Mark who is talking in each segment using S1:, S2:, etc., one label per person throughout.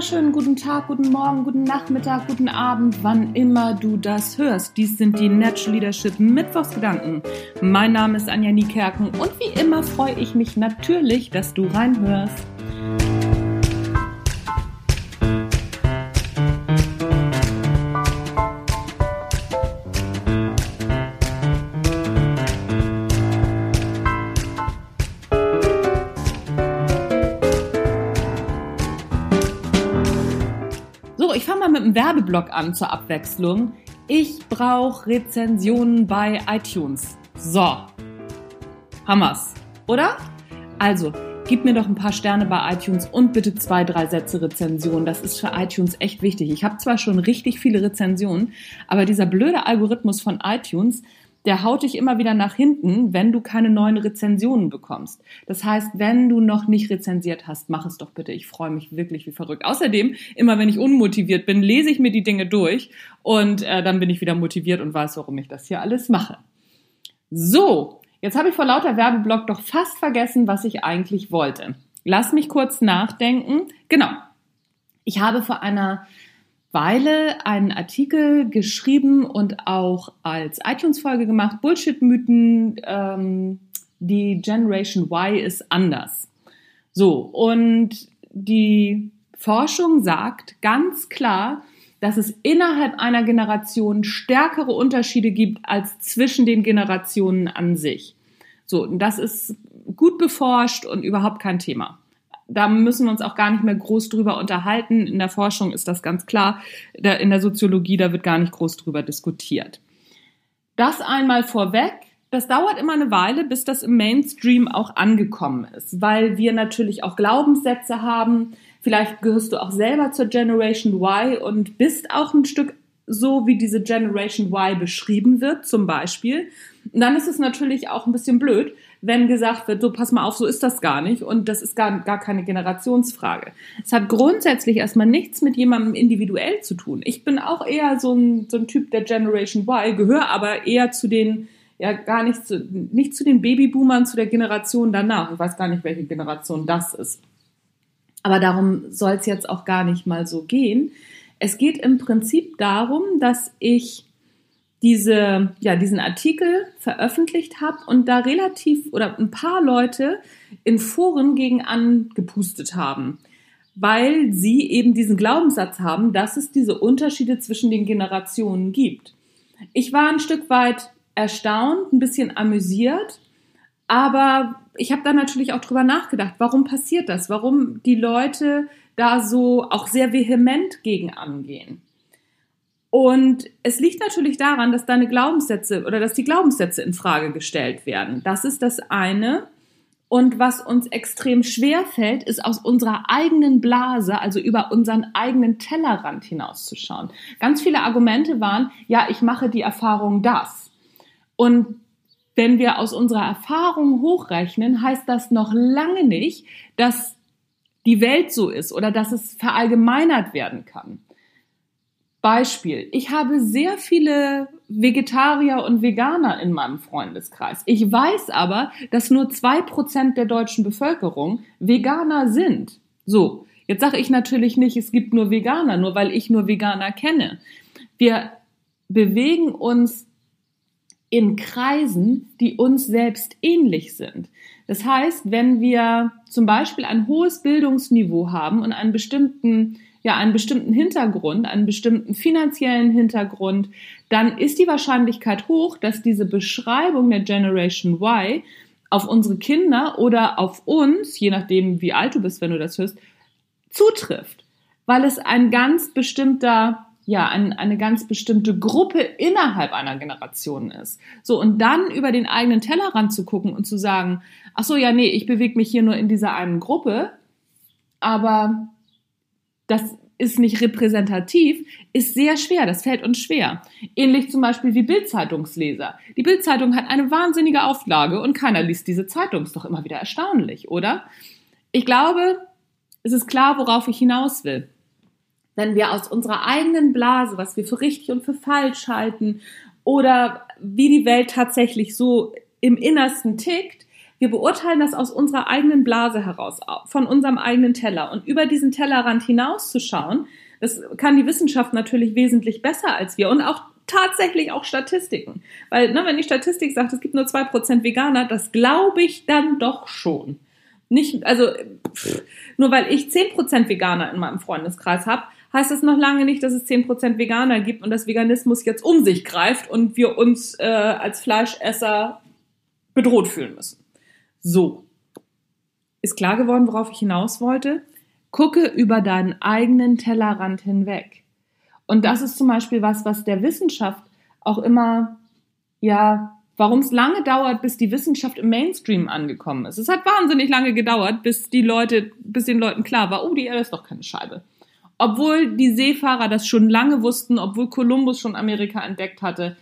S1: wunderschönen guten Tag, guten Morgen, guten Nachmittag, guten Abend, wann immer du das hörst. Dies sind die Natural Leadership Mittwochsgedanken. Mein Name ist Anja Niekerken und wie immer freue ich mich natürlich, dass du reinhörst. Ich fange mal mit einem Werbeblock an zur Abwechslung. Ich brauche Rezensionen bei iTunes. So. Hammers, oder? Also, gib mir doch ein paar Sterne bei iTunes und bitte zwei, drei Sätze Rezension. Das ist für iTunes echt wichtig. Ich habe zwar schon richtig viele Rezensionen, aber dieser blöde Algorithmus von iTunes der haut dich immer wieder nach hinten, wenn du keine neuen Rezensionen bekommst. Das heißt, wenn du noch nicht rezensiert hast, mach es doch bitte. Ich freue mich wirklich wie verrückt. Außerdem, immer wenn ich unmotiviert bin, lese ich mir die Dinge durch und äh, dann bin ich wieder motiviert und weiß, warum ich das hier alles mache. So, jetzt habe ich vor lauter Werbeblock doch fast vergessen, was ich eigentlich wollte. Lass mich kurz nachdenken. Genau. Ich habe vor einer Weile einen Artikel geschrieben und auch als iTunes-Folge gemacht, Bullshit-Mythen, ähm, die Generation Y ist anders. So, und die Forschung sagt ganz klar, dass es innerhalb einer Generation stärkere Unterschiede gibt als zwischen den Generationen an sich. So, und das ist gut beforscht und überhaupt kein Thema da müssen wir uns auch gar nicht mehr groß drüber unterhalten. In der Forschung ist das ganz klar. In der Soziologie, da wird gar nicht groß drüber diskutiert. Das einmal vorweg. Das dauert immer eine Weile, bis das im Mainstream auch angekommen ist, weil wir natürlich auch Glaubenssätze haben. Vielleicht gehörst du auch selber zur Generation Y und bist auch ein Stück so, wie diese Generation Y beschrieben wird, zum Beispiel. Und dann ist es natürlich auch ein bisschen blöd, wenn gesagt wird, so pass mal auf, so ist das gar nicht und das ist gar, gar keine Generationsfrage. Es hat grundsätzlich erstmal nichts mit jemandem individuell zu tun. Ich bin auch eher so ein, so ein Typ der Generation Y, gehöre aber eher zu den, ja gar nicht zu, nicht zu den Babyboomern, zu der Generation danach. Ich weiß gar nicht, welche Generation das ist. Aber darum soll es jetzt auch gar nicht mal so gehen. Es geht im Prinzip darum, dass ich diese, ja, diesen Artikel veröffentlicht habe und da relativ oder ein paar Leute in Foren gegen angepustet haben, weil sie eben diesen Glaubenssatz haben, dass es diese Unterschiede zwischen den Generationen gibt. Ich war ein Stück weit erstaunt, ein bisschen amüsiert, aber ich habe da natürlich auch drüber nachgedacht, warum passiert das? Warum die Leute da so auch sehr vehement gegen angehen? Und es liegt natürlich daran, dass deine Glaubenssätze oder dass die Glaubenssätze in Frage gestellt werden. Das ist das eine. Und was uns extrem schwer fällt, ist aus unserer eigenen Blase, also über unseren eigenen Tellerrand hinauszuschauen. Ganz viele Argumente waren, ja, ich mache die Erfahrung das. Und wenn wir aus unserer Erfahrung hochrechnen, heißt das noch lange nicht, dass die Welt so ist oder dass es verallgemeinert werden kann. Beispiel. Ich habe sehr viele Vegetarier und Veganer in meinem Freundeskreis. Ich weiß aber, dass nur zwei Prozent der deutschen Bevölkerung Veganer sind. So, jetzt sage ich natürlich nicht, es gibt nur Veganer, nur weil ich nur Veganer kenne. Wir bewegen uns in Kreisen, die uns selbst ähnlich sind. Das heißt, wenn wir zum Beispiel ein hohes Bildungsniveau haben und einen bestimmten ja einen bestimmten Hintergrund, einen bestimmten finanziellen Hintergrund, dann ist die Wahrscheinlichkeit hoch, dass diese Beschreibung der Generation Y auf unsere Kinder oder auf uns, je nachdem wie alt du bist, wenn du das hörst, zutrifft, weil es ein ganz bestimmter ja, ein, eine ganz bestimmte Gruppe innerhalb einer Generation ist. So, und dann über den eigenen Tellerrand zu gucken und zu sagen, ach so, ja, nee, ich bewege mich hier nur in dieser einen Gruppe, aber das ist nicht repräsentativ, ist sehr schwer. Das fällt uns schwer. Ähnlich zum Beispiel wie Bildzeitungsleser. Die Bildzeitung hat eine wahnsinnige Auflage und keiner liest diese Zeitung. Ist doch immer wieder erstaunlich, oder? Ich glaube, es ist klar, worauf ich hinaus will. Wenn wir aus unserer eigenen Blase, was wir für richtig und für falsch halten oder wie die Welt tatsächlich so im Innersten tickt, Wir beurteilen das aus unserer eigenen Blase heraus, von unserem eigenen Teller. Und über diesen Tellerrand hinauszuschauen, das kann die Wissenschaft natürlich wesentlich besser als wir und auch tatsächlich auch Statistiken. Weil, ne, wenn die Statistik sagt, es gibt nur zwei Prozent Veganer, das glaube ich dann doch schon. Nicht, also pff, nur weil ich zehn Prozent Veganer in meinem Freundeskreis habe, heißt das noch lange nicht, dass es zehn Prozent Veganer gibt und dass Veganismus jetzt um sich greift und wir uns äh, als Fleischesser bedroht fühlen müssen. So. Ist klar geworden, worauf ich hinaus wollte? Gucke über deinen eigenen Tellerrand hinweg. Und das ist zum Beispiel was, was der Wissenschaft auch immer, ja, warum es lange dauert, bis die Wissenschaft im Mainstream angekommen ist. Es hat wahnsinnig lange gedauert, bis die Leute, bis den Leuten klar war, oh, die Erde ist doch keine Scheibe. Obwohl die Seefahrer das schon lange wussten, obwohl Kolumbus schon Amerika entdeckt hatte,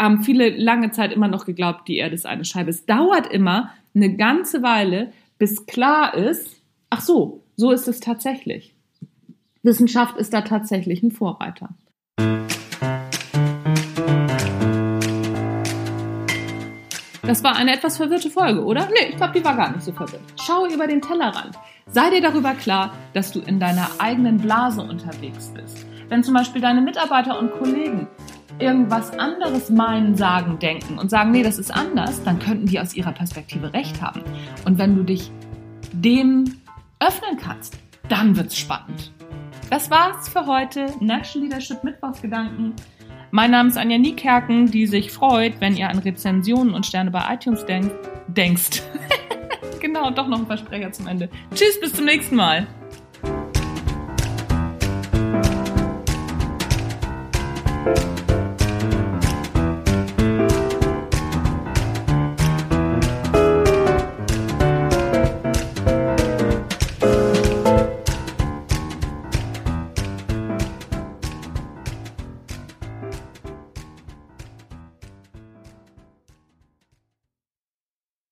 S1: haben viele lange Zeit immer noch geglaubt, die Erde ist eine Scheibe. Es dauert immer eine ganze Weile, bis klar ist, ach so, so ist es tatsächlich. Wissenschaft ist da tatsächlich ein Vorreiter. Das war eine etwas verwirrte Folge, oder? Nee, ich glaube, die war gar nicht so verwirrt. Schau über den Tellerrand. Sei dir darüber klar, dass du in deiner eigenen Blase unterwegs bist. Wenn zum Beispiel deine Mitarbeiter und Kollegen irgendwas anderes meinen, sagen, denken und sagen, nee, das ist anders, dann könnten die aus ihrer Perspektive recht haben. Und wenn du dich dem öffnen kannst, dann wird's spannend. Das war's für heute. Natural Leadership Mittwochsgedanken. Mein Name ist Anja Niekerken, die sich freut, wenn ihr an Rezensionen und Sterne bei iTunes denkt, denkst. genau, doch noch ein Versprecher zum Ende. Tschüss, bis zum nächsten Mal.